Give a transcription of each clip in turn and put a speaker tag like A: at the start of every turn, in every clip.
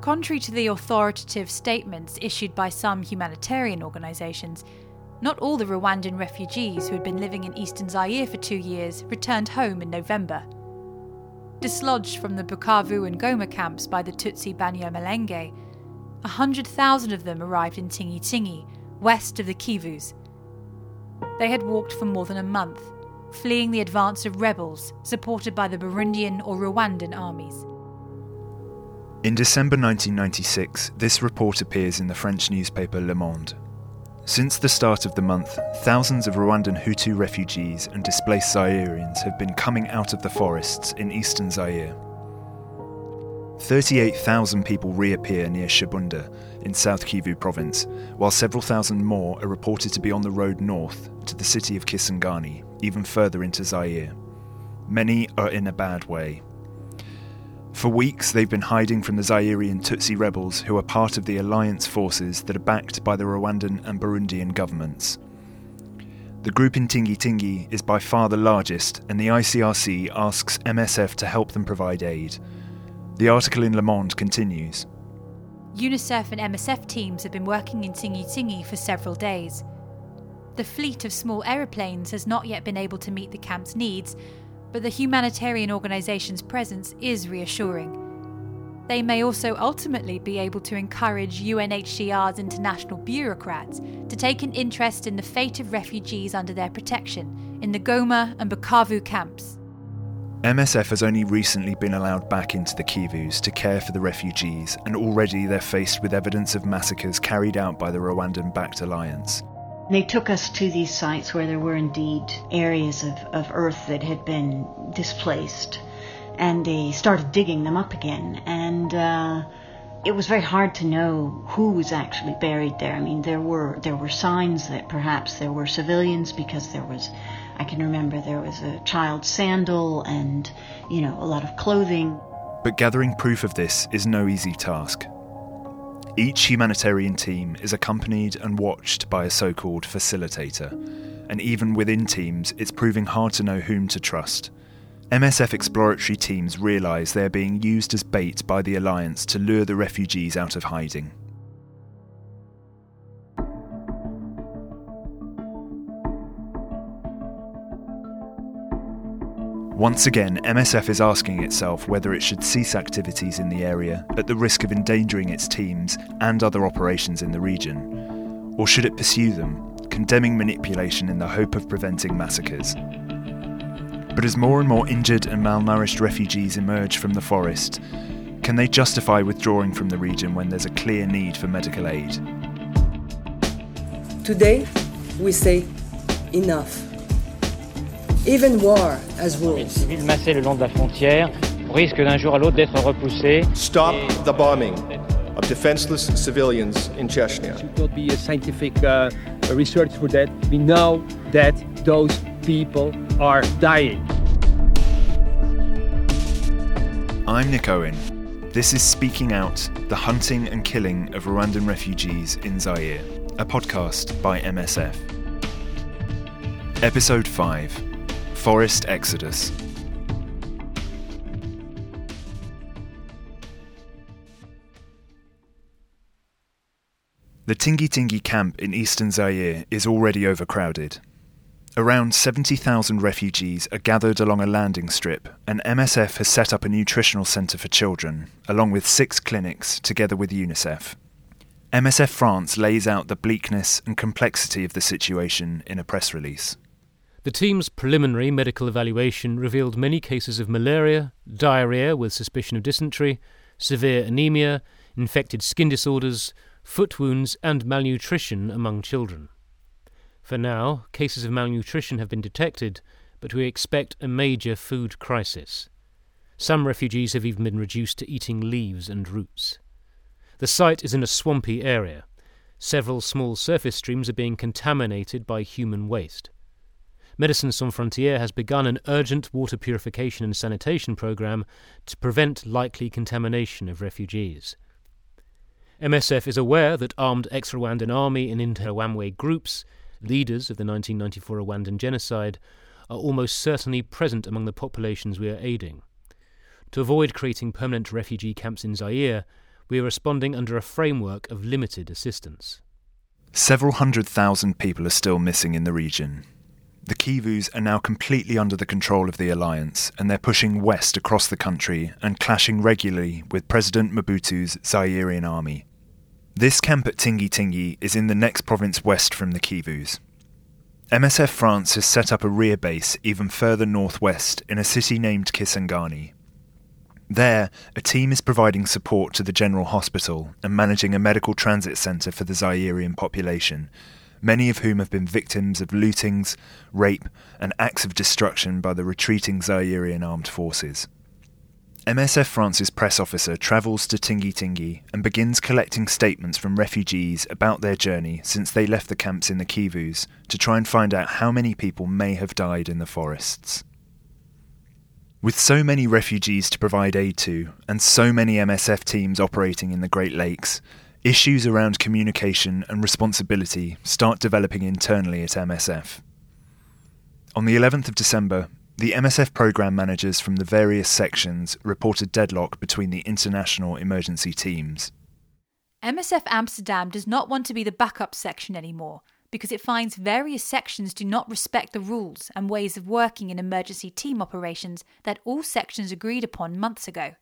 A: Contrary to the authoritative statements issued by some humanitarian organisations, not all the Rwandan refugees who had been living in eastern Zaire for two years returned home in November. Dislodged from the Bukavu and Goma camps by the Tutsi Banyamulenge, 100,000 of them arrived in Tingi Tingi, west of the Kivus. They had walked for more than a month, fleeing the advance of rebels supported by the Burundian or Rwandan armies.
B: In December 1996, this report appears in the French newspaper Le Monde. Since the start of the month, thousands of Rwandan Hutu refugees and displaced Zaireans have been coming out of the forests in eastern Zaire. 38,000 people reappear near Shabunda in South Kivu province, while several thousand more are reported to be on the road north to the city of Kisangani, even further into Zaire. Many are in a bad way. For weeks, they've been hiding from the Zairean Tutsi rebels who are part of the alliance forces that are backed by the Rwandan and Burundian governments. The group in Tingi Tingi is by far the largest, and the ICRC asks MSF to help them provide aid. The article in Le Monde continues.
A: UNICEF and MSF teams have been working in Tingi Tingi for several days. The fleet of small aeroplanes has not yet been able to meet the camp's needs, but the humanitarian organisation's presence is reassuring. They may also ultimately be able to encourage UNHCR's international bureaucrats to take an interest in the fate of refugees under their protection in the Goma and Bukavu camps.
B: MSF has only recently been allowed back into the Kivus to care for the refugees, and already they're faced with evidence of massacres carried out by the Rwandan backed alliance.
C: They took us to these sites where there were indeed areas of, of earth that had been displaced, and they started digging them up again. And uh, it was very hard to know who was actually buried there. I mean, there were there were signs that perhaps there were civilians because there was I can remember there was a child's sandal and, you know, a lot of clothing.
B: But gathering proof of this is no easy task. Each humanitarian team is accompanied and watched by a so called facilitator, and even within teams, it's proving hard to know whom to trust. MSF exploratory teams realise they are being used as bait by the Alliance to lure the refugees out of hiding. Once again, MSF is asking itself whether it should cease activities in the area at the risk of endangering its teams and other operations in the region, or should it pursue them, condemning manipulation in the hope of preventing massacres. But as more and more injured and malnourished refugees emerge from the forest, can they justify withdrawing from the region when there's a clear need for medical aid?
D: Today, we say enough. Even war has rules.
E: civils massés le long de la frontière risque d'un jour à l'autre d'être repoussés.
F: Stop the bombing of defenseless civilians in Chechnya.
G: There will be a scientific uh, research for that. We know that those people are dying.
B: I'm Nick Owen. This is Speaking Out The Hunting and Killing of Rwandan Refugees in Zaire, a podcast by MSF. Episode 5 Forest Exodus. The Tingi Tingi camp in eastern Zaire is already overcrowded. Around 70,000 refugees are gathered along a landing strip, and MSF has set up a nutritional centre for children, along with six clinics together with UNICEF. MSF France lays out the bleakness and complexity of the situation in a press release.
H: The team's preliminary medical evaluation revealed many cases of malaria, diarrhea with suspicion of dysentery, severe anemia, infected skin disorders, foot wounds, and malnutrition among children. For now, cases of malnutrition have been detected, but we expect a major food crisis. Some refugees have even been reduced to eating leaves and roots. The site is in a swampy area. Several small surface streams are being contaminated by human waste. Médecins Sans Frontières has begun an urgent water purification and sanitation program to prevent likely contamination of refugees. MSF is aware that armed ex Rwandan army and Interahamwe groups, leaders of the 1994 Rwandan genocide, are almost certainly present among the populations we are aiding. To avoid creating permanent refugee camps in Zaire, we are responding under a framework of limited assistance.
B: Several hundred thousand people are still missing in the region. The Kivus are now completely under the control of the alliance, and they're pushing west across the country and clashing regularly with President Mobutu's Zairian army. This camp at Tingi Tingi is in the next province west from the Kivus. MSF France has set up a rear base even further northwest in a city named Kisangani. There, a team is providing support to the General Hospital and managing a medical transit centre for the Zairian population, many of whom have been victims of lootings, rape, and acts of destruction by the retreating Zairian armed forces. MSF France's press officer travels to Tingi Tingi and begins collecting statements from refugees about their journey since they left the camps in the Kivus to try and find out how many people may have died in the forests. With so many refugees to provide aid to, and so many MSF teams operating in the Great Lakes, issues around communication and responsibility start developing internally at MSF. On the 11th of December, the MSF programme managers from the various sections reported deadlock between the international emergency teams.
A: MSF Amsterdam does not want to be the backup section anymore because it finds various sections do not respect the rules and ways of working in emergency team operations that all sections agreed upon months ago.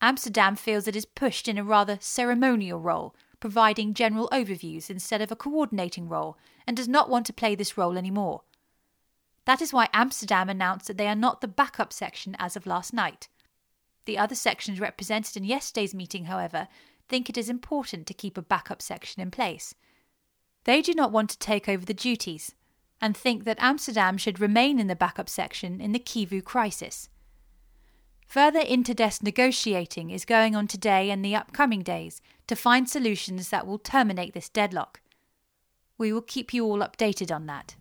A: Amsterdam feels it is pushed in a rather ceremonial role, providing general overviews instead of a coordinating role, and does not want to play this role anymore. That is why Amsterdam announced that they are not the backup section as of last night. The other sections represented in yesterday's meeting, however, think it is important to keep a backup section in place. They do not want to take over the duties and think that Amsterdam should remain in the backup section in the Kivu crisis. Further interdesk negotiating is going on today and the upcoming days to find solutions that will terminate this deadlock. We will keep you all updated on that.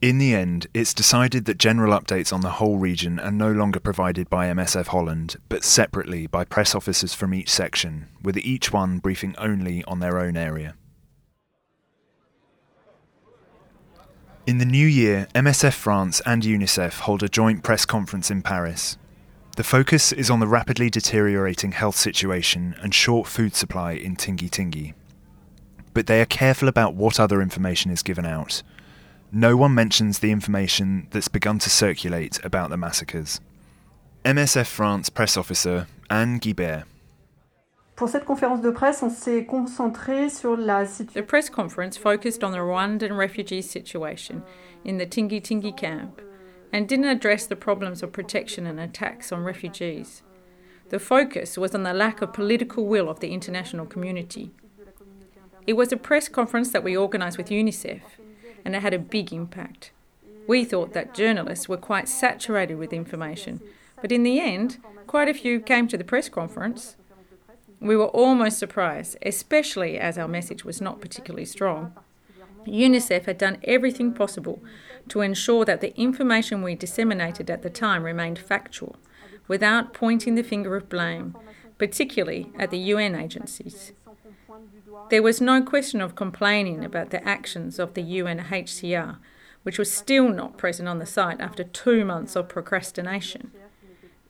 B: In the end, it's decided that general updates on the whole region are no longer provided by MSF Holland, but separately by press officers from each section, with each one briefing only on their own area. In the new year, MSF France and UNICEF hold a joint press conference in Paris. The focus is on the rapidly deteriorating health situation and short food supply in Tingi Tingi. But they are careful about what other information is given out. No one mentions the information that's begun to circulate about the massacres. MSF France press officer Anne Guibert
I: Pour cette conférence de presse, on s'est concentré sur la situation.
J: The press conference focused on the Rwandan refugee situation in the Tingi Tingi camp and didn't address the problems of protection and attacks on refugees. The focus was on the lack of political will of the international community. It was a press conference that we organised with UNICEF, and it had a big impact. We thought that journalists were quite saturated with information, but in the end, quite a few came to the press conference. We were almost surprised, especially as our message was not particularly strong. UNICEF had done everything possible to ensure that the information we disseminated at the time remained factual, without pointing the finger of blame, particularly at the UN agencies. There was no question of complaining about the actions of the UNHCR, which was still not present on the site after two months of procrastination.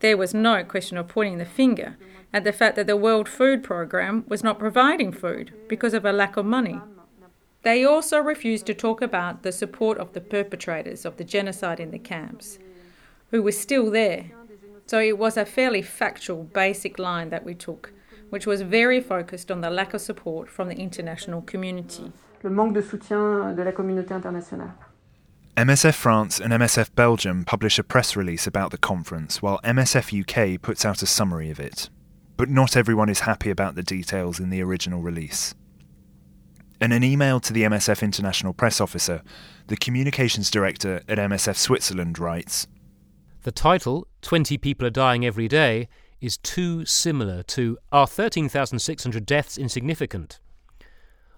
J: There was no question of pointing the finger at the fact that the World Food Programme was not providing food because of a lack of money. They also refused to talk about the support of the perpetrators of the genocide in the camps, who were still there. So it was a fairly factual, basic line that we took, which was very focused on the lack of support from the international community.
I: Le manque de soutien de la communauté internationale.
B: MSF France and MSF Belgium publish a press release about the conference, while MSF UK puts out a summary of it. But not everyone is happy about the details in the original release. In an email to the MSF International Press Officer, the communications director at MSF Switzerland writes
H: The title, 20 People Are Dying Every Day, is too similar to Are 13,600 Deaths Insignificant?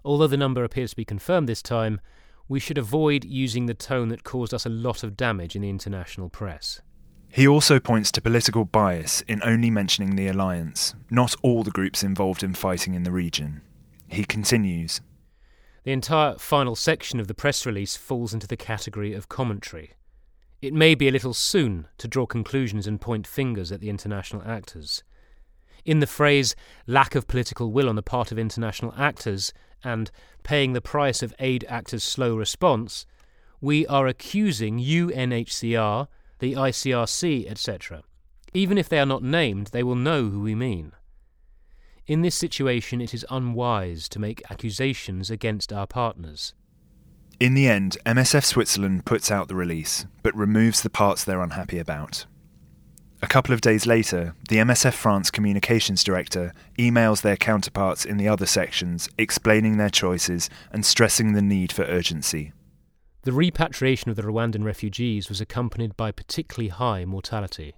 H: Although the number appears to be confirmed this time, we should avoid using the tone that caused us a lot of damage in the international press.
B: He also points to political bias in only mentioning the alliance, not all the groups involved in fighting in the region. He continues
H: The entire final section of the press release falls into the category of commentary. It may be a little soon to draw conclusions and point fingers at the international actors. In the phrase lack of political will on the part of international actors and paying the price of aid actors' slow response, we are accusing UNHCR, the ICRC, etc. Even if they are not named, they will know who we mean. In this situation, it is unwise to make accusations against our partners.
B: In the end, MSF Switzerland puts out the release, but removes the parts they're unhappy about. A couple of days later, the MSF France communications director emails their counterparts in the other sections explaining their choices and stressing the need for urgency.
H: The repatriation of the Rwandan refugees was accompanied by particularly high mortality.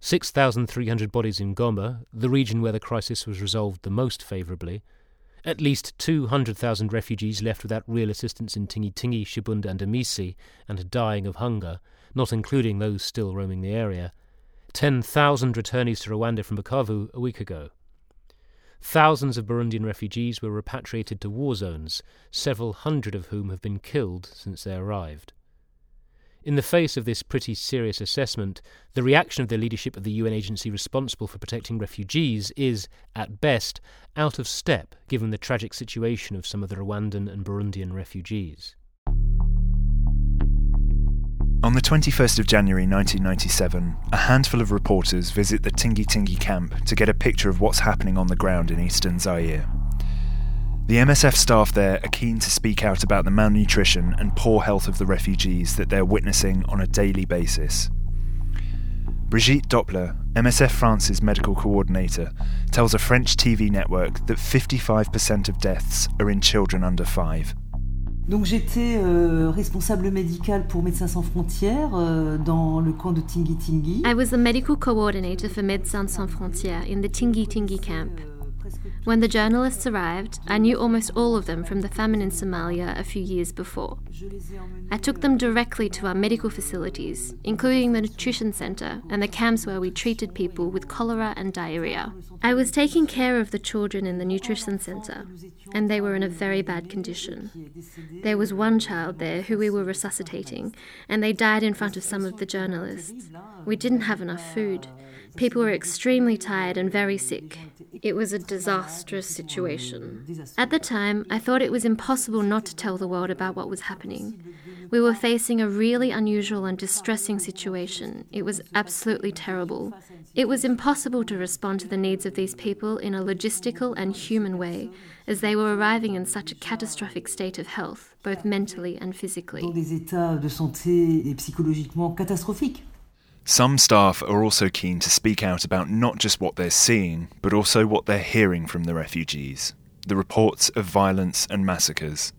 H: 6,300 bodies in Goma, the region where the crisis was resolved the most favourably, at least 200,000 refugees left without real assistance in Tingi Tingi, Shabunda, and Amisi, and dying of hunger, not including those still roaming the area. 10,000 returnees to Rwanda from Bukavu a week ago. Thousands of Burundian refugees were repatriated to war zones, several hundred of whom have been killed since they arrived. In the face of this pretty serious assessment, the reaction of the leadership of the UN agency responsible for protecting refugees is, at best, out of step given the tragic situation of some of the Rwandan and Burundian refugees.
B: On the 21st of January 1997, a handful of reporters visit the Tingi Tingi camp to get a picture of what's happening on the ground in eastern Zaire. The MSF staff there are keen to speak out about the malnutrition and poor health of the refugees that they're witnessing on a daily basis. Brigitte Doppler, MSF France's medical coordinator, tells a French TV network that 55% of deaths are in children under 5.
K: Donc j'étais euh, responsable médicale pour Médecins sans frontières euh, dans le camp de Tingi Tingi.
L: I was the medical coordinator for Médecins sans frontières in the Tingi Tingi camp. When the journalists arrived, I knew almost all of them from the famine in Somalia a few years before. I took them directly to our medical facilities, including the nutrition center and the camps where we treated people with cholera and diarrhea. I was taking care of the children in the nutrition center, and they were in a very bad condition. There was one child there who we were resuscitating, and they died in front of some of the journalists. We didn't have enough food. People were extremely tired and very sick. It was a disastrous situation. At the time, I thought it was impossible not to tell the world about what was happening. We were facing a really unusual and distressing situation. It was absolutely terrible. It was impossible to respond to the needs of these people in a logistical and human way, as they were arriving in such a catastrophic state of health, both mentally and physically.
B: Some staff are also keen to speak out about not just what they're seeing, but also what they're hearing from the refugees the reports of violence and massacres.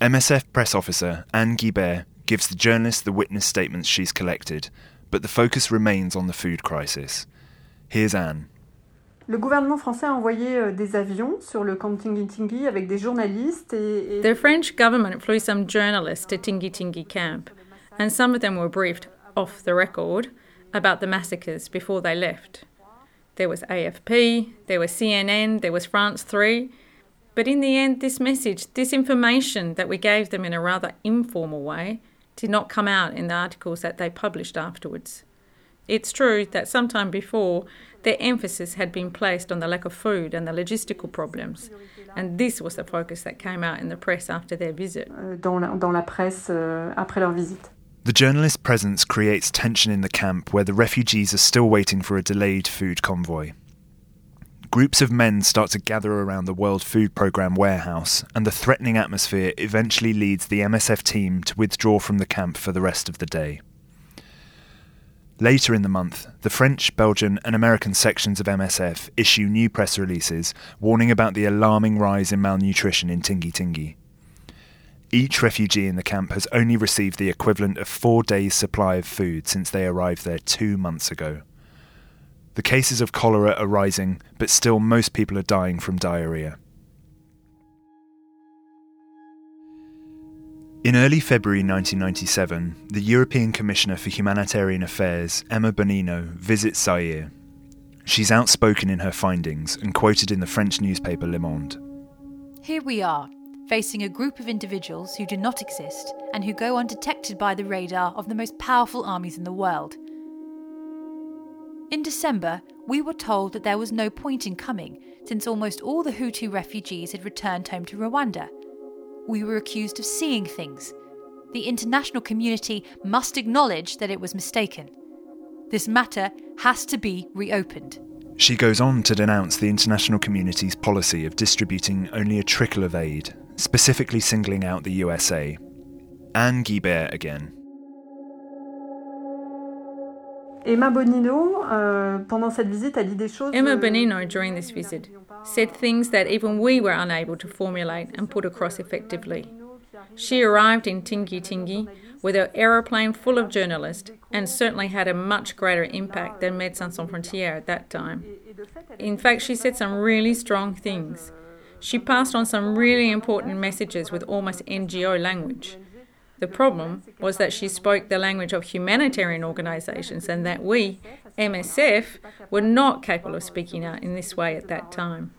B: MSF press officer Anne Guibert gives the journalist the witness statements she's collected, but the focus remains on the food crisis. Here's Anne.
I: Le gouvernement français a envoyé euh, des avions sur le camp Tingi Tingi avec des journalistes et, et...
J: The French government flew some journalists to Tingi Tingi camp, and some of them were briefed off the record about the massacres before they left. There was AFP, there was CNN, there was France 3. But in the end, this message, this information that we gave them in a rather informal way, did not come out in the articles that they published afterwards. It's true that sometime before, their emphasis had been placed on the lack of food and the logistical problems, and this was the focus that came out in the press after their visit.
I: Euh, dans la, dans la presse euh, après leur visite.
B: The journalist's presence creates tension in the camp where the refugees are still waiting for a delayed food convoy. Groups of men start to gather around the World Food Programme warehouse, and the threatening atmosphere eventually leads the MSF team to withdraw from the camp for the rest of the day. Later in the month, the French, Belgian, and American sections of MSF issue new press releases warning about the alarming rise in malnutrition in Tingi Tingi. Each refugee in the camp has only received the equivalent of four days' supply of food since they arrived there two months ago. The cases of cholera are rising, but still most people are dying from diarrhea. In early February 1997, the European Commissioner for Humanitarian Affairs, Emma Bonino, visits Zaire. She's outspoken in her findings and quoted in the French newspaper Le Monde.
A: Here we are, facing a group of individuals who do not exist and who go undetected by the radar of the most powerful armies in the world. In December, we were told that there was no point in coming, since almost all the Hutu refugees had returned home to Rwanda. We were accused of seeing things. The international community must acknowledge that it was mistaken. This matter has to be reopened.
B: She goes on to denounce the international community's policy of distributing only a trickle of aid, specifically singling out the USA. Anne Guibert again.
I: Emma Bonino, euh, pendant cette visite, a dit des choses.
J: Emma euh, Bonino, during this visit, said things that even we were unable to formulate and put across effectively. She arrived in Tingi Tingi with her aeroplane full of journalists and certainly had a much greater impact than Médecins Sans Frontières at that time. In fact, she said some really strong things. She passed on some really important messages with almost NGO language. The problem was that she spoke the language of humanitarian organisations and that we, MSF, were not capable of speaking out in this way at that time.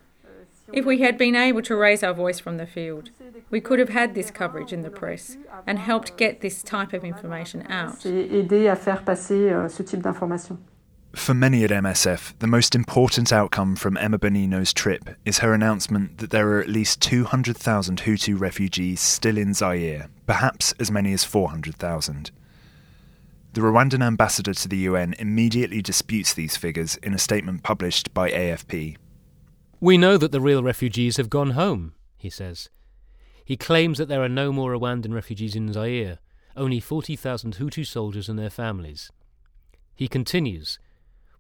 J: If we had been able to raise our voice from the field, we could have had this coverage in the press and helped get this type of information out.
B: For many at MSF, the most important outcome from Emma Bonino's trip is her announcement that there are at least 200,000 Hutu refugees still in Zaire, perhaps as many as 400,000. The Rwandan ambassador to the UN immediately disputes these figures in a statement published by AFP.
H: We know that the real refugees have gone home, he says. He claims that there are no more Rwandan refugees in Zaire, only 40,000 Hutu soldiers and their families. He continues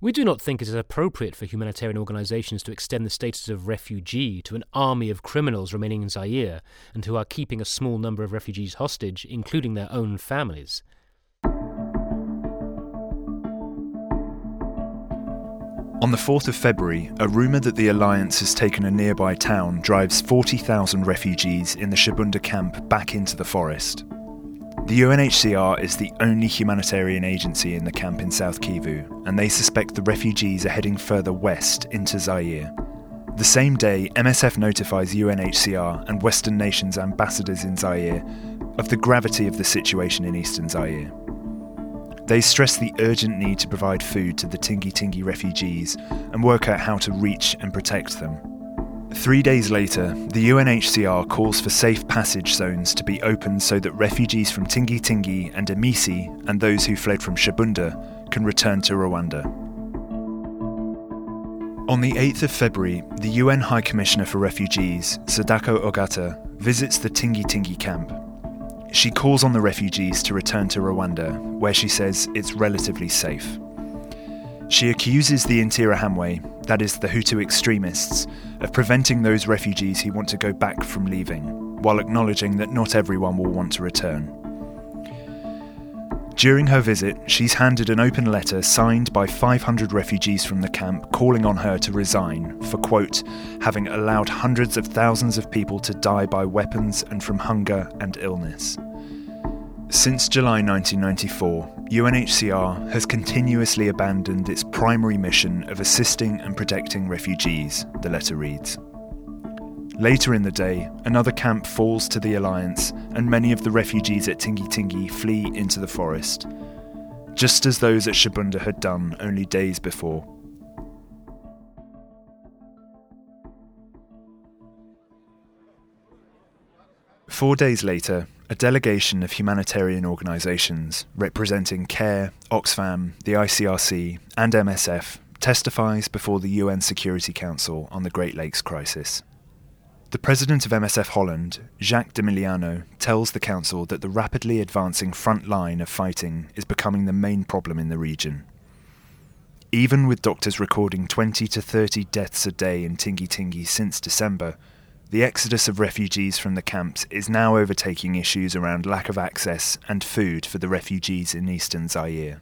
H: we do not think it is appropriate for humanitarian organizations to extend the status of refugee to an army of criminals remaining in Zaire and who are keeping a small number of refugees hostage, including their own families.
B: On the 4th of February, a rumour that the Alliance has taken a nearby town drives 40,000 refugees in the Shabunda camp back into the forest. The UNHCR is the only humanitarian agency in the camp in South Kivu, and they suspect the refugees are heading further west into Zaire. The same day, MSF notifies UNHCR and Western nations ambassadors in Zaire of the gravity of the situation in eastern Zaire. They stress the urgent need to provide food to the Tingi Tingi refugees and work out how to reach and protect them. Three days later, the UNHCR calls for safe passage zones to be opened so that refugees from Tingi Tingi and Amisi and those who fled from Shabunda can return to Rwanda. On the 8th of February, the UN High Commissioner for Refugees, Sadako Ogata, visits the Tingi Tingi camp. She calls on the refugees to return to Rwanda, where she says it's relatively safe. She accuses the Interahamwe, that is, the Hutu extremists, of preventing those refugees who want to go back from leaving, while acknowledging that not everyone will want to return. During her visit, she's handed an open letter signed by 500 refugees from the camp calling on her to resign for, quote, having allowed hundreds of thousands of people to die by weapons and from hunger and illness. Since July 1994, UNHCR has continuously abandoned its primary mission of assisting and protecting refugees, the letter reads. Later in the day, another camp falls to the Alliance, and many of the refugees at Tingi Tingi flee into the forest, just as those at Shabunda had done only days before. Four days later, a delegation of humanitarian organisations representing CARE, Oxfam, the ICRC, and MSF testifies before the UN Security Council on the Great Lakes crisis. The president of MSF Holland, Jacques de Milliano, tells the council that the rapidly advancing front line of fighting is becoming the main problem in the region. Even with doctors recording 20 to 30 deaths a day in Tingi Tingi since December, the exodus of refugees from the camps is now overtaking issues around lack of access and food for the refugees in eastern Zaire.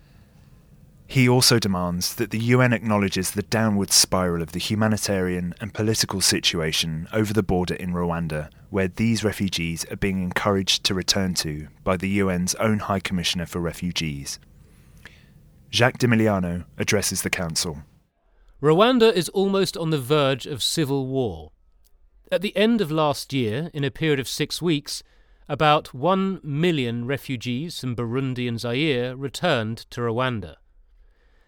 B: He also demands that the UN acknowledges the downward spiral of the humanitarian and political situation over the border in Rwanda, where these refugees are being encouraged to return to by the UN's own High Commissioner for Refugees. Jacques de Milliano addresses the Council.
H: Rwanda is almost on the verge of civil war. At the end of last year, in a period of six weeks, about one million refugees from Burundi and Zaire returned to Rwanda.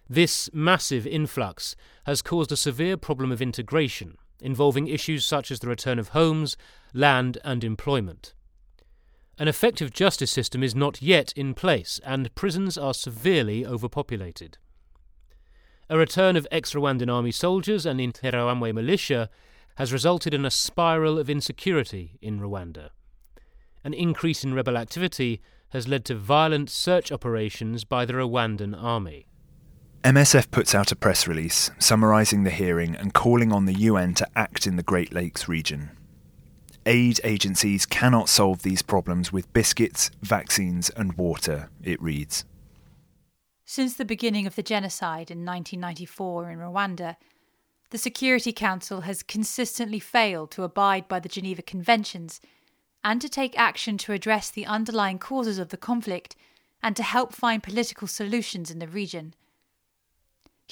H: This massive influx has caused a severe problem of integration, involving issues such as the return of homes, land, and employment. An effective justice system is not yet in place, and prisons are severely overpopulated. A return of ex Rwandan army soldiers and Interahamwe militia has resulted in a spiral of insecurity in Rwanda. An increase in rebel activity has led to violent search operations by the Rwandan army.
B: MSF puts out a press release summarising the hearing and calling on the UN to act in the Great Lakes region. Aid agencies cannot solve these problems with biscuits, vaccines, and water, it reads.
A: Since the beginning of the genocide in 1994 in Rwanda, the Security Council has consistently failed to abide by the Geneva Conventions and to take action to address the underlying causes of the conflict and to help find political solutions in the region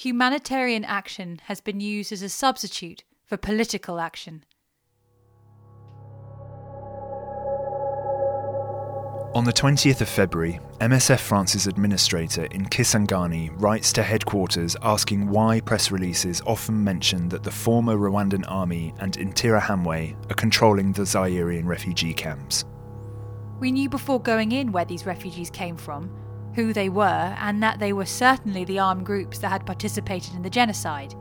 A: humanitarian action has been used as a substitute for political action.
B: On the 20th of February, MSF France's administrator in Kisangani writes to headquarters asking why press releases often mention that the former Rwandan army and Interahamwe are controlling the Zairian refugee camps.
A: We knew before going in where these refugees came from, who they were, and that they were certainly the armed groups that had participated in the genocide.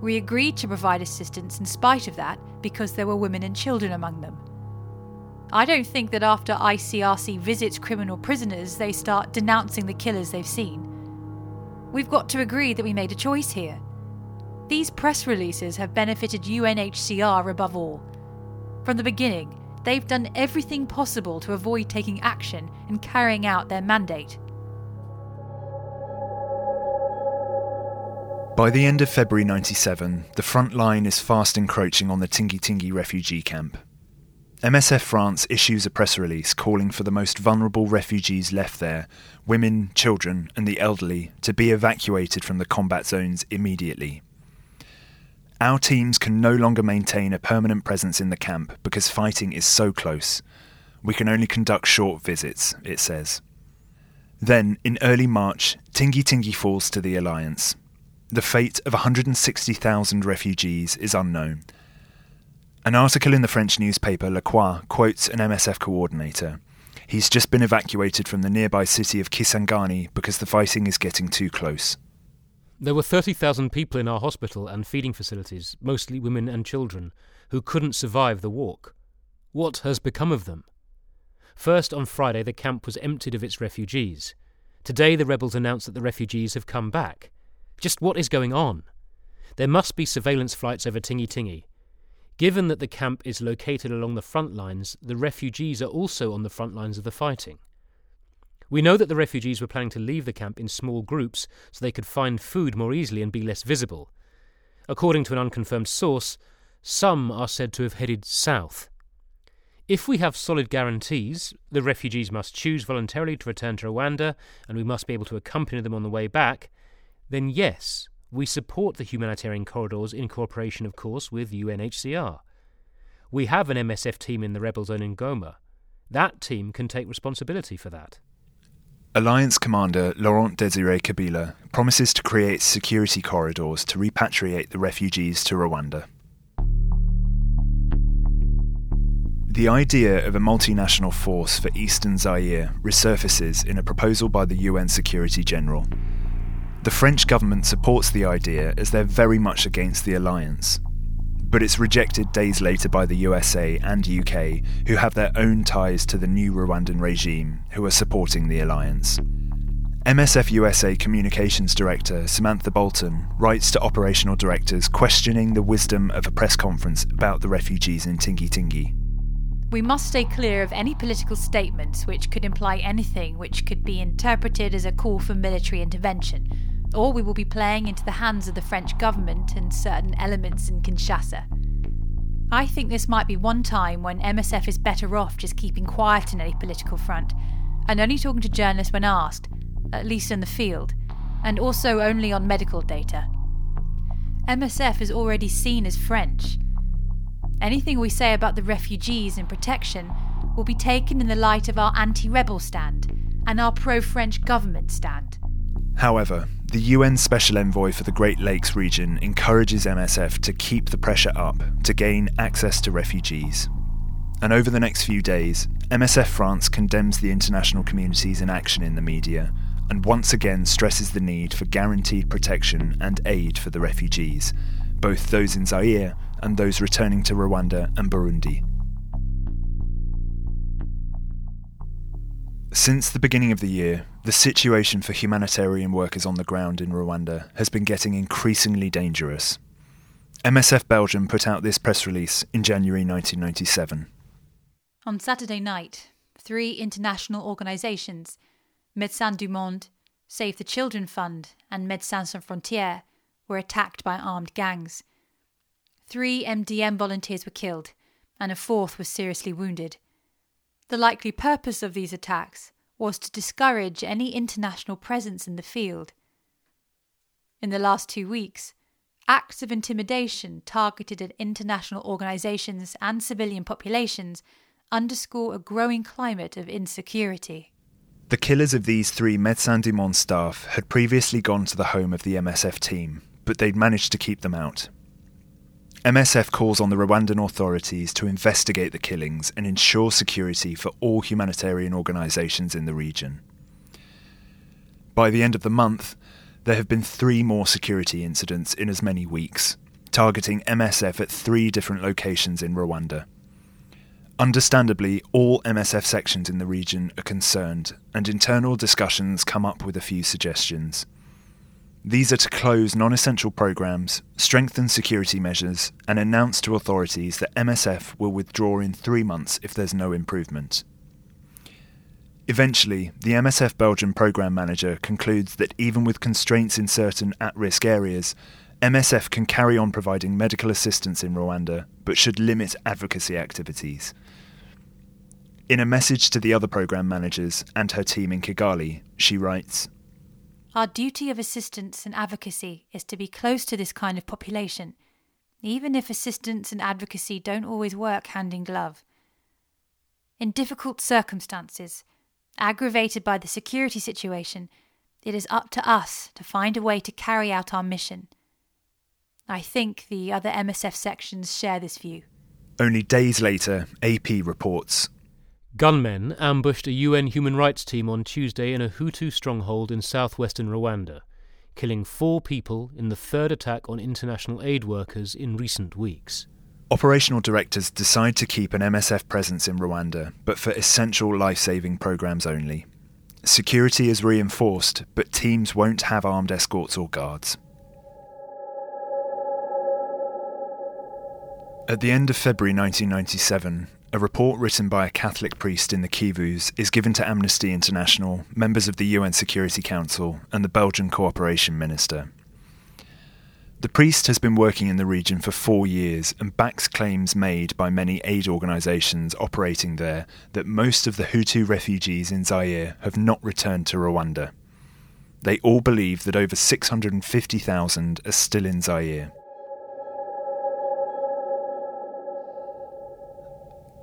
A: We agreed to provide assistance in spite of that because there were women and children among them. I don't think that after ICRC visits criminal prisoners, they start denouncing the killers they've seen. We've got to agree that we made a choice here. These press releases have benefited UNHCR above all. From the beginning, they've done everything possible to avoid taking action and carrying out their mandate.
B: By the end of February 97, the front line is fast encroaching on the Tingi Tingi refugee camp. MSF France issues a press release calling for the most vulnerable refugees left there, women, children, and the elderly, to be evacuated from the combat zones immediately. Our teams can no longer maintain a permanent presence in the camp because fighting is so close. We can only conduct short visits, it says. Then, in early March, Tingi Tingi falls to the Alliance. The fate of 160,000 refugees is unknown. An article in the French newspaper La Croix quotes an MSF coordinator. He's just been evacuated from the nearby city of Kisangani because the fighting is getting too close.
H: There were 30,000 people in our hospital and feeding facilities, mostly women and children, who couldn't survive the walk. What has become of them? First, on Friday, the camp was emptied of its refugees. Today, the rebels announced that the refugees have come back. Just what is going on? There must be surveillance flights over Tingi Tingi. Given that the camp is located along the front lines, the refugees are also on the front lines of the fighting. We know that the refugees were planning to leave the camp in small groups so they could find food more easily and be less visible. According to an unconfirmed source, some are said to have headed south. If we have solid guarantees, the refugees must choose voluntarily to return to Rwanda and we must be able to accompany them on the way back, then yes, we support the humanitarian corridors in cooperation, of course, with UNHCR. We have an MSF team in the rebel zone in Goma. That team can take responsibility for that.
B: Alliance Commander Laurent Desire Kabila promises to create security corridors to repatriate the refugees to Rwanda. The idea of a multinational force for eastern Zaire resurfaces in a proposal by the UN Security General. The French government supports the idea as they're very much against the alliance, but it's rejected days later by the USA and UK, who have their own ties to the new Rwandan regime, who are supporting the alliance. MSF USA Communications Director Samantha Bolton writes to operational directors questioning the wisdom of a press conference about the refugees in Tingi Tingi.
A: We must stay clear of any political statements which could imply anything which could be interpreted as a call for military intervention, or we will be playing into the hands of the French government and certain elements in Kinshasa. I think this might be one time when MSF is better off just keeping quiet in any political front and only talking to journalists when asked, at least in the field, and also only on medical data. MSF is already seen as French. Anything we say about the refugees and protection will be taken in the light of our anti rebel stand and our pro French government stand.
B: However, the UN Special Envoy for the Great Lakes region encourages MSF to keep the pressure up to gain access to refugees. And over the next few days, MSF France condemns the international community's inaction in the media and once again stresses the need for guaranteed protection and aid for the refugees, both those in Zaire and those returning to Rwanda and Burundi. Since the beginning of the year, the situation for humanitarian workers on the ground in Rwanda has been getting increasingly dangerous. MSF Belgium put out this press release in January 1997.
A: On Saturday night, three international organisations, Médecins du Monde, Save the Children Fund, and Médecins Sans Frontières, were attacked by armed gangs. Three MDM volunteers were killed, and a fourth was seriously wounded. The likely purpose of these attacks was to discourage any international presence in the field. In the last two weeks, acts of intimidation targeted at international organisations and civilian populations underscore a growing climate of insecurity.
B: The killers of these three Médecins du Monde staff had previously gone to the home of the MSF team, but they'd managed to keep them out. MSF calls on the Rwandan authorities to investigate the killings and ensure security for all humanitarian organisations in the region. By the end of the month, there have been three more security incidents in as many weeks, targeting MSF at three different locations in Rwanda. Understandably, all MSF sections in the region are concerned, and internal discussions come up with a few suggestions. These are to close non essential programs, strengthen security measures, and announce to authorities that MSF will withdraw in three months if there's no improvement. Eventually, the MSF Belgium program manager concludes that even with constraints in certain at risk areas, MSF can carry on providing medical assistance in Rwanda, but should limit advocacy activities. In a message to the other program managers and her team in Kigali, she writes
A: Our duty of assistance and advocacy is to be close to this kind of population, even if assistance and advocacy don't always work hand in glove. In difficult circumstances, aggravated by the security situation, it is up to us to find a way to carry out our mission. I think the other MSF sections share this view.
B: Only days later, AP reports
H: Gunmen ambushed a UN human rights team on Tuesday in a Hutu stronghold in southwestern Rwanda, killing four people in the third attack on international aid workers in recent weeks.
B: Operational directors decide to keep an MSF presence in Rwanda, but for essential life saving programs only. Security is reinforced, but teams won't have armed escorts or guards. At the end of February 1997, a report written by a Catholic priest in the Kivus is given to Amnesty International, members of the UN Security Council, and the Belgian Cooperation Minister. The priest has been working in the region for four years and backs claims made by many aid organisations operating there that most of the Hutu refugees in Zaire have not returned to Rwanda. They all believe that over 650,000 are still in Zaire.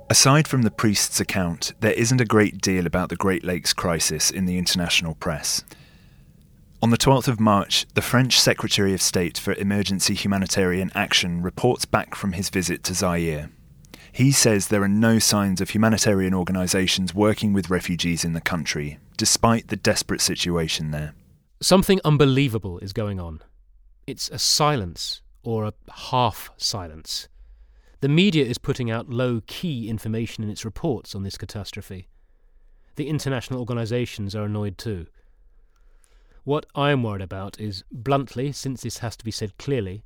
B: Aside from the priest's account, there isn't a great deal about the Great Lakes crisis in the international press. On the 12th of March, the French Secretary of State for Emergency Humanitarian Action reports back from his visit to Zaire. He says there are no signs of humanitarian organisations working with refugees in the country, despite the desperate situation there.
H: Something unbelievable is going on. It's a silence, or a half silence. The media is putting out low key information in its reports on this catastrophe. The international organisations are annoyed too. What I am worried about is, bluntly, since this has to be said clearly,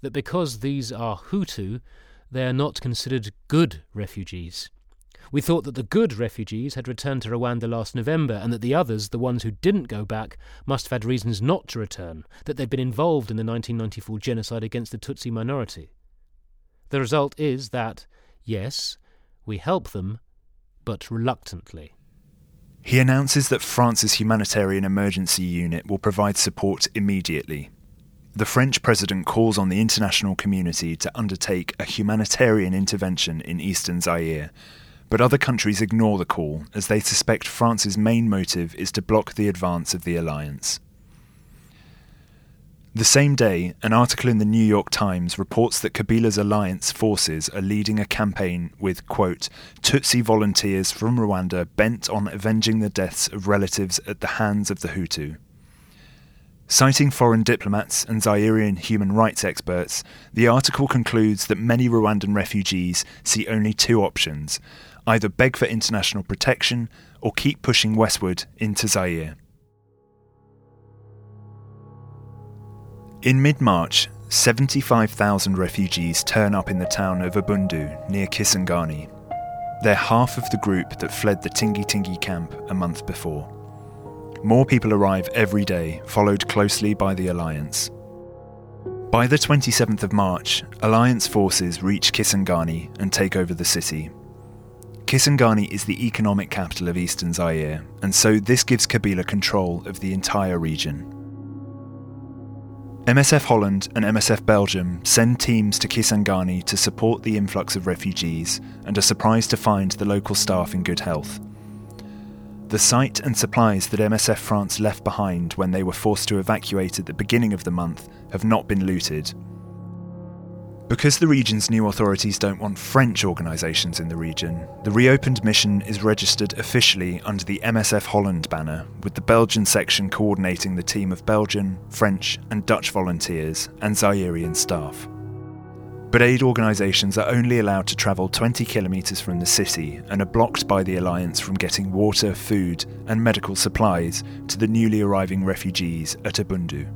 H: that because these are Hutu, they are not considered good refugees. We thought that the good refugees had returned to Rwanda last November, and that the others, the ones who didn't go back, must have had reasons not to return, that they'd been involved in the 1994 genocide against the Tutsi minority. The result is that, yes, we help them, but reluctantly.
B: He announces that France's humanitarian emergency unit will provide support immediately. The French president calls on the international community to undertake a humanitarian intervention in eastern Zaire, but other countries ignore the call as they suspect France's main motive is to block the advance of the alliance. The same day, an article in the New York Times reports that Kabila's alliance forces are leading a campaign with, quote, Tutsi volunteers from Rwanda bent on avenging the deaths of relatives at the hands of the Hutu. Citing foreign diplomats and Zairian human rights experts, the article concludes that many Rwandan refugees see only two options either beg for international protection or keep pushing westward into Zaire. In mid March, 75,000 refugees turn up in the town of Ubundu near Kisangani. They're half of the group that fled the Tingi Tingi camp a month before. More people arrive every day, followed closely by the Alliance. By the 27th of March, Alliance forces reach Kisangani and take over the city. Kisangani is the economic capital of eastern Zaire, and so this gives Kabila control of the entire region. MSF Holland and MSF Belgium send teams to Kisangani to support the influx of refugees and are surprised to find the local staff in good health. The site and supplies that MSF France left behind when they were forced to evacuate at the beginning of the month have not been looted. Because the region's new authorities don't want French organisations in the region, the reopened mission is registered officially under the MSF Holland banner, with the Belgian section coordinating the team of Belgian, French, and Dutch volunteers and Zairean staff. But aid organisations are only allowed to travel 20 kilometres from the city and are blocked by the Alliance from getting water, food, and medical supplies to the newly arriving refugees at Ubundu.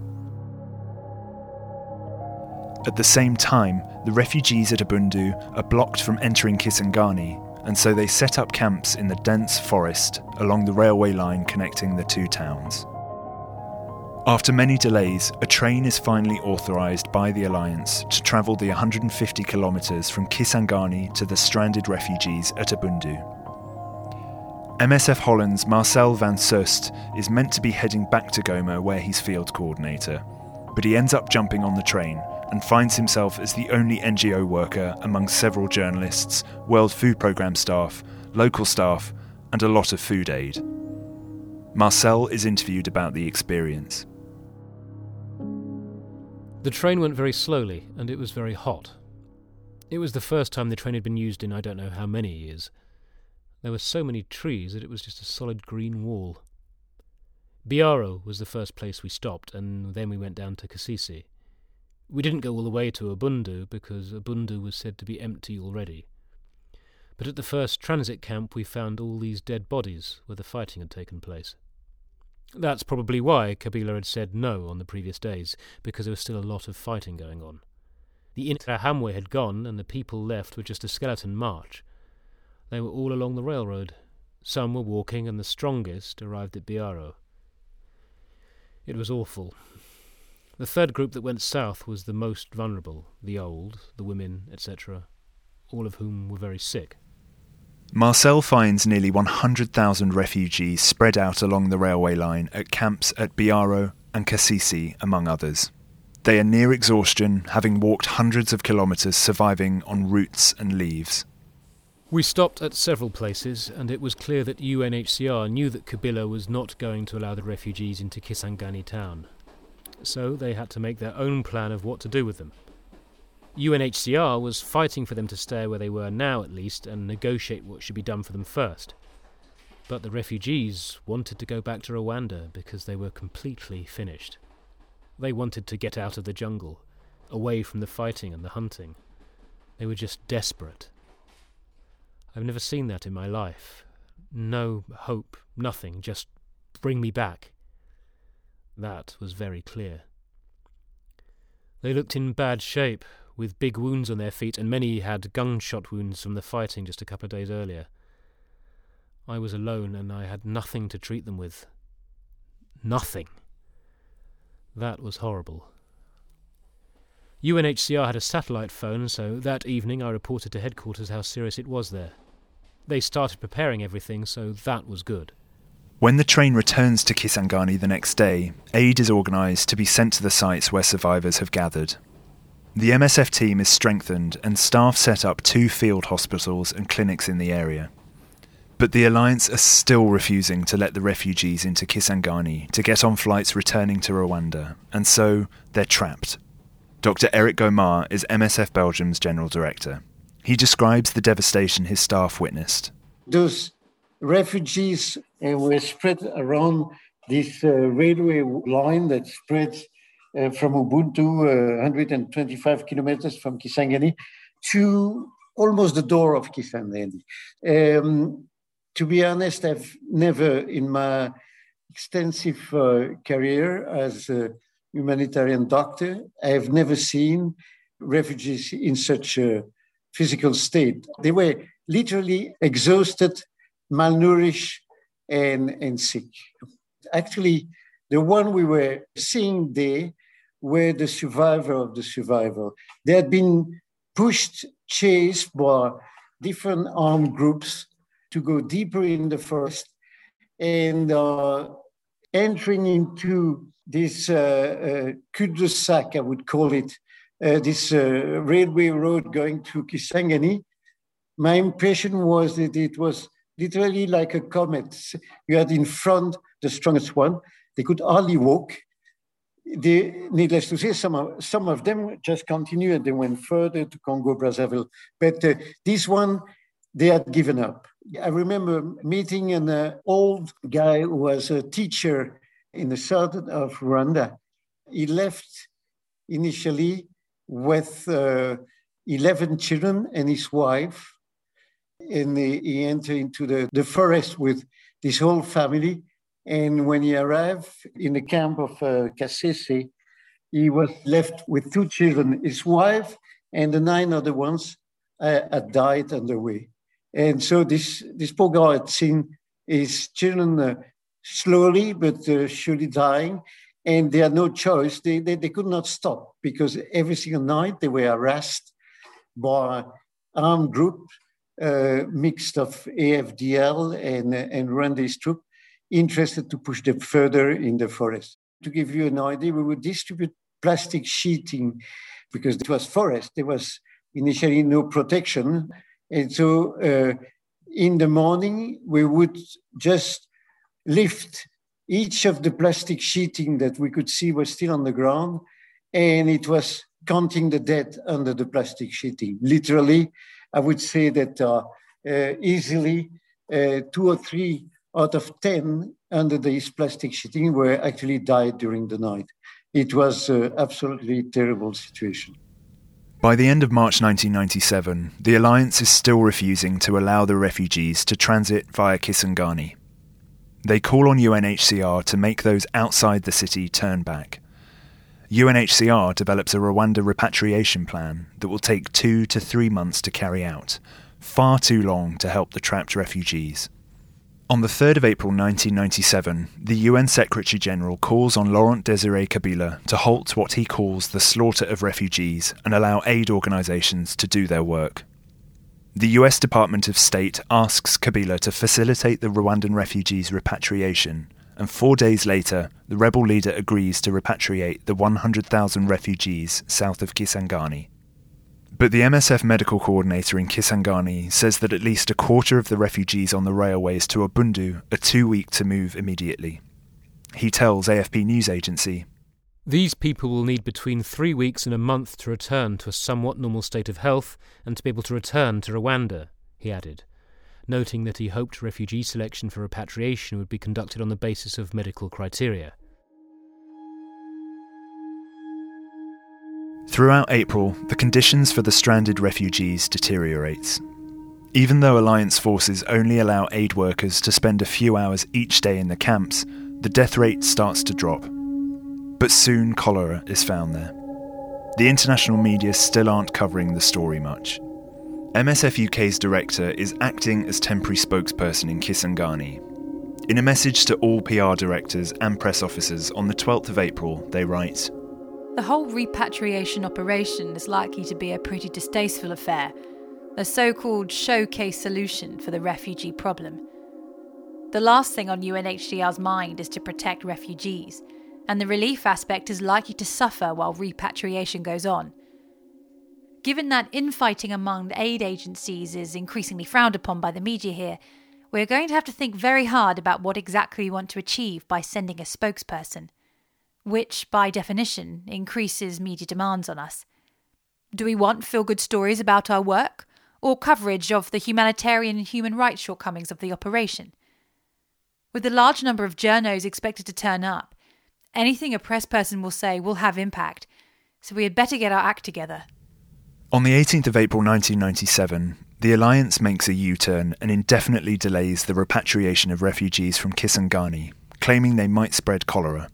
B: At the same time, the refugees at Ubundu are blocked from entering Kisangani, and so they set up camps in the dense forest along the railway line connecting the two towns. After many delays, a train is finally authorised by the Alliance to travel the 150 kilometres from Kisangani to the stranded refugees at Ubundu. MSF Holland's Marcel van Soest is meant to be heading back to Goma where he's field coordinator, but he ends up jumping on the train and finds himself as the only NGO worker among several journalists, World Food Programme staff, local staff, and a lot of food aid. Marcel is interviewed about the experience.
H: The train went very slowly, and it was very hot. It was the first time the train had been used in I don't know how many years. There were so many trees that it was just a solid green wall. Biaro was the first place we stopped, and then we went down to Kasese. We didn't go all the way to Ubundu because Ubundu was said to be empty already. But at the first transit camp we found all these dead bodies where the fighting had taken place. That's probably why Kabila had said no on the previous days, because there was still a lot of fighting going on. The Interahamwe had gone, and the people left were just a skeleton march. They were all along the railroad. Some were walking, and the strongest arrived at Biaro. It was awful. The third group that went south was the most vulnerable the old, the women, etc., all of whom were very sick.
B: Marcel finds nearly 100,000 refugees spread out along the railway line at camps at Biaro and Kasese, among others. They are near exhaustion, having walked hundreds of kilometres surviving on roots and leaves.
H: We stopped at several places, and it was clear that UNHCR knew that Kabila was not going to allow the refugees into Kisangani town so they had to make their own plan of what to do with them. UNHCR was fighting for them to stay where they were now, at least, and negotiate what should be done for them first. But the refugees wanted to go back to Rwanda because they were completely finished. They wanted to get out of the jungle, away from the fighting and the hunting. They were just desperate. I've never seen that in my life. No hope, nothing, just bring me back. That was very clear. They looked in bad shape, with big wounds on their feet, and many had gunshot wounds from the fighting just a couple of days earlier. I was alone, and I had nothing to treat them with. Nothing. That was horrible. UNHCR had a satellite phone, so that evening I reported to headquarters how serious it was there. They started preparing everything, so that was good.
B: When the train returns to Kisangani the next day, aid is organised to be sent to the sites where survivors have gathered. The MSF team is strengthened and staff set up two field hospitals and clinics in the area. But the Alliance are still refusing to let the refugees into Kisangani to get on flights returning to Rwanda, and so they're trapped. Dr. Eric Goemaere is MSF Belgium's General Director. He describes the devastation his staff witnessed.
M: Those refugees uh, were spread around this uh, railway line that spreads uh, from Ubundu, uh, 125 kilometers from Kisangani, to almost the door of Kisangani. Um, to be honest, I've never, in my extensive uh, career as a humanitarian doctor, I've never seen refugees in such a physical state. They were literally exhausted, malnourished, and, and sick. Actually, the one we were seeing there were the survivor of the survivor. They had been pushed, chased by different armed groups to go deeper in the forest and uh, entering into this uh, uh, cul-de-sac, I would call it, uh, this uh, railway road going to Kisangani. My impression was that it was literally like a comet. You had in front the strongest one. They could hardly walk they, needless to say, some of, some of them just continued and they went further to Congo Brazzaville. But uh, this one, they had given up. I remember meeting an uh, old guy who was a teacher in the south of Rwanda. He left initially with uh, 11 children and his wife. And he, entered into the, the forest with this whole family and when he arrived in the camp of uh, Kasese, he was left with two children. His wife and the nine other ones uh, had died on the way. And so this, this poor guy had seen his children uh, slowly but uh, surely dying, and they had no choice. They, they, they could not stop because every single night they were harassed by armed groups uh, mixed of AFDL and, and Rwandese troop interested to push them further in the forest. To give you an idea, we would distribute plastic sheeting because it was forest. There was initially no protection. And so uh, in the morning, we would just lift each of the plastic sheeting that we could see was still on the ground. And it was counting the dead under the plastic sheeting. Literally, I would say that uh, uh, easily uh, two or three out of 10 under this plastic sheeting were actually died during the night. It was an absolutely terrible situation.
B: By the end of March 1997, the alliance is still refusing to allow the refugees to transit via Kisangani. They call on UNHCR to make those outside the city turn back. UNHCR develops a Rwanda repatriation plan that will take two to three months to carry out, far too long to help the trapped refugees. On the 3rd of April 1997, the UN Secretary General calls on Laurent Desire Kabila to halt what he calls the slaughter of refugees and allow aid organisations to do their work. The US Department of State asks Kabila to facilitate the Rwandan refugees' repatriation, and four days later, the rebel leader agrees to repatriate the 100,000 refugees south of Kisangani. But the MSF medical coordinator in Kisangani says that at least a quarter of the refugees on the railways to Ubundu are too weak to move immediately. He tells AFP news agency
H: These people will need between three weeks and a month to return to a somewhat normal state of health and to be able to return to Rwanda, he added, noting that he hoped refugee selection for repatriation would be conducted on the basis of medical criteria.
B: Throughout April, the conditions for the stranded refugees deteriorates. Even though Alliance forces only allow aid workers to spend a few hours each day in the camps, the death rate starts to drop. But soon cholera is found there. The international media still aren't covering the story much. MSF UK's director is acting as temporary spokesperson in Kisangani. In a message to all PR directors and press officers on the 12th of April, they write
A: the whole repatriation operation is likely to be a pretty distasteful affair, a so called showcase solution for the refugee problem. The last thing on UNHCR's mind is to protect refugees, and the relief aspect is likely to suffer while repatriation goes on. Given that infighting among the aid agencies is increasingly frowned upon by the media here, we're going to have to think very hard about what exactly we want to achieve by sending a spokesperson, which, by definition, increases media demands on us. Do we want feel good stories about our work, or coverage of the humanitarian and human rights shortcomings of the operation? With the large number of journos expected to turn up, anything a press person will say will have impact, so we had better get our act together.
B: On the 18th of April 1997, the alliance makes a U turn and indefinitely delays the repatriation of refugees from Kisangani, claiming they might spread cholera.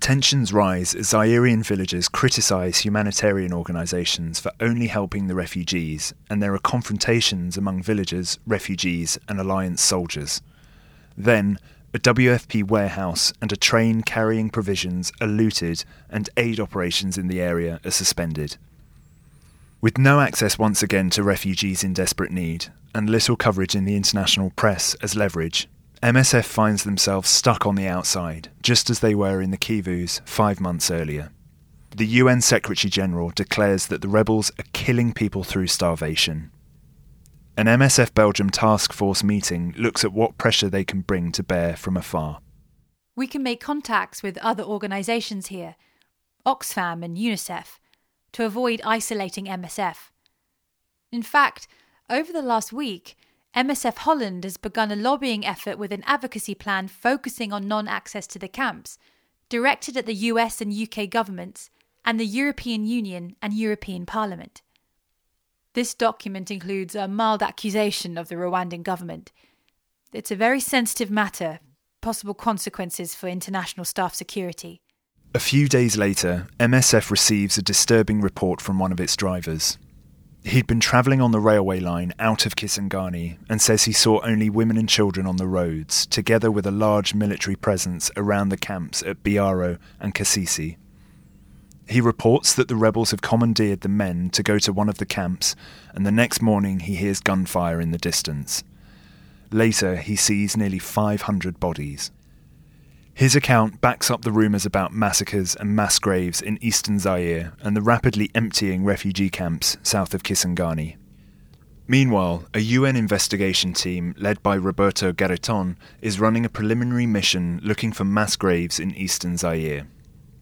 B: Tensions rise as Zairian villagers criticise humanitarian organisations for only helping the refugees, and there are confrontations among villagers, refugees, and alliance soldiers. Then, a WFP warehouse and a train carrying provisions are looted, and aid operations in the area are suspended. With no access once again to refugees in desperate need, and little coverage in the international press as leverage, MSF finds themselves stuck on the outside, just as they were in the Kivus five months earlier. The UN Secretary General declares that the rebels are killing people through starvation. An MSF Belgium task force meeting looks at what pressure they can bring to bear from afar.
A: We can make contacts with other organisations here, Oxfam and UNICEF, to avoid isolating MSF. In fact, over the last week, MSF Holland has begun a lobbying effort with an advocacy plan focusing on non access to the camps, directed at the US and UK governments and the European Union and European Parliament. This document includes a mild accusation of the Rwandan government. It's a very sensitive matter, possible consequences for international staff security.
B: A few days later, MSF receives a disturbing report from one of its drivers. He'd been travelling on the railway line out of Kisangani and says he saw only women and children on the roads, together with a large military presence around the camps at Biaro and Kasese. He reports that the rebels have commandeered the men to go to one of the camps, and the next morning he hears gunfire in the distance. Later, he sees nearly 500 bodies. His account backs up the rumours about massacres and mass graves in eastern Zaire and the rapidly emptying refugee camps south of Kisangani. Meanwhile, a UN investigation team led by Roberto Garreton is running a preliminary mission looking for mass graves in eastern Zaire.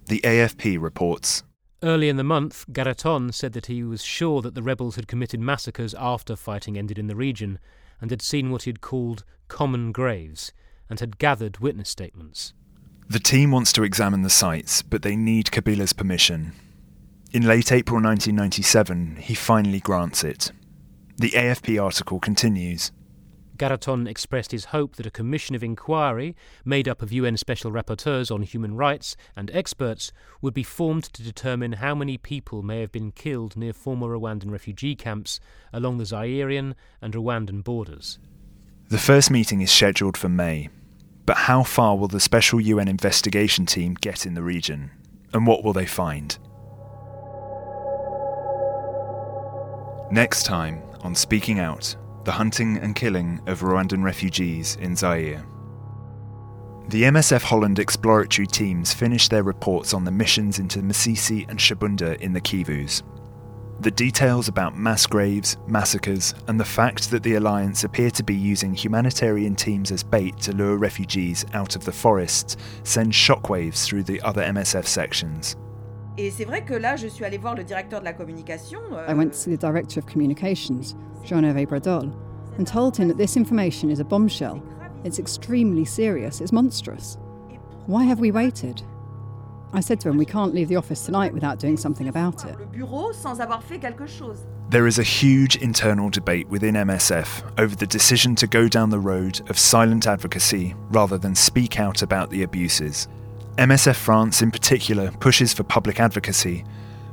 B: The AFP reports.
H: Early in the month, Garreton said that he was sure that the rebels had committed massacres after fighting ended in the region and had seen what he had called common graves and had gathered witness statements.
B: The team wants to examine the sites, but they need Kabila's permission. In late April 1997, he finally grants it. The AFP article continues.
H: Garreton expressed his hope that a commission of inquiry, made up of UN special rapporteurs on human rights and experts, would be formed to determine how many people may have been killed near former Rwandan refugee camps along the Zairian and Rwandan borders.
B: The first meeting is scheduled for May, but how far will the special UN investigation team get in the region? And what will they find? Next time on Speaking Out The Hunting and Killing of Rwandan Refugees in Zaire. The MSF Holland exploratory teams finished their reports on the missions into Masisi and Shabunda in the Kivus, the details about mass graves, massacres, and the fact that the Alliance appear to be using humanitarian teams as bait to lure refugees out of the forests send shockwaves through the other MSF sections.
N: Et c'est vrai que là, je suis allée voir le directeur de la communication.
O: Euh, I went to see the director of communications, Jean-Hervé Bradol, and told him that this information is a bombshell. It's extremely serious, it's monstrous. Why have we waited? I said to him, we can't leave the office tonight without doing something about it.
B: There is a huge internal debate within MSF over the decision to go down the road of silent advocacy rather than speak out about the abuses. MSF France, in particular, pushes for public advocacy,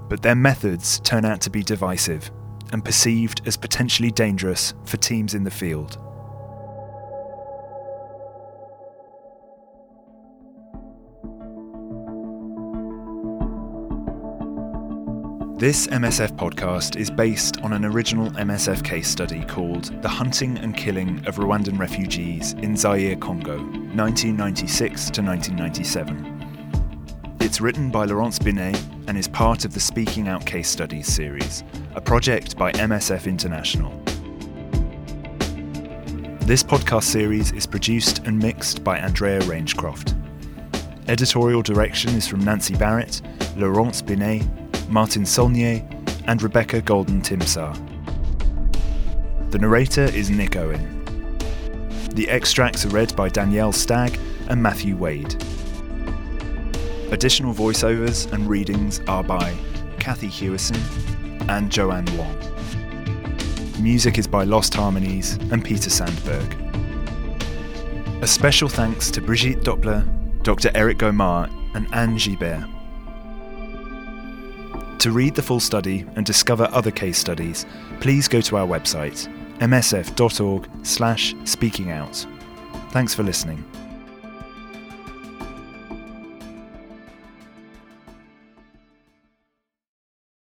B: but their methods turn out to be divisive and perceived as potentially dangerous for teams in the field. This MSF podcast is based on an original MSF case study called The Hunting and Killing of Rwandan Refugees in Zaire, Congo, 1996 to 1997. It's written by Laurence Binet and is part of the Speaking Out Case Studies series, a project by MSF International. This podcast series is produced and mixed by Andrea Rangecroft. Editorial direction is from Nancy Barrett, Laurence Binet, Martin Saulnier, and Rebecca Golden Timsar. The narrator is Nick Owen. The extracts are read by Danielle Stagg and Matthew Wade. Additional voiceovers and readings are by Kathy Hewison and Joanne Wong. Music is by Lost Harmonies and Peter Sandberg. A special thanks to Brigitte Doppler, Dr. Eric Goemaere, and Anne Gibert. To read the full study and discover other case studies, please go to our website, msf.org slash speaking out. Thanks for listening.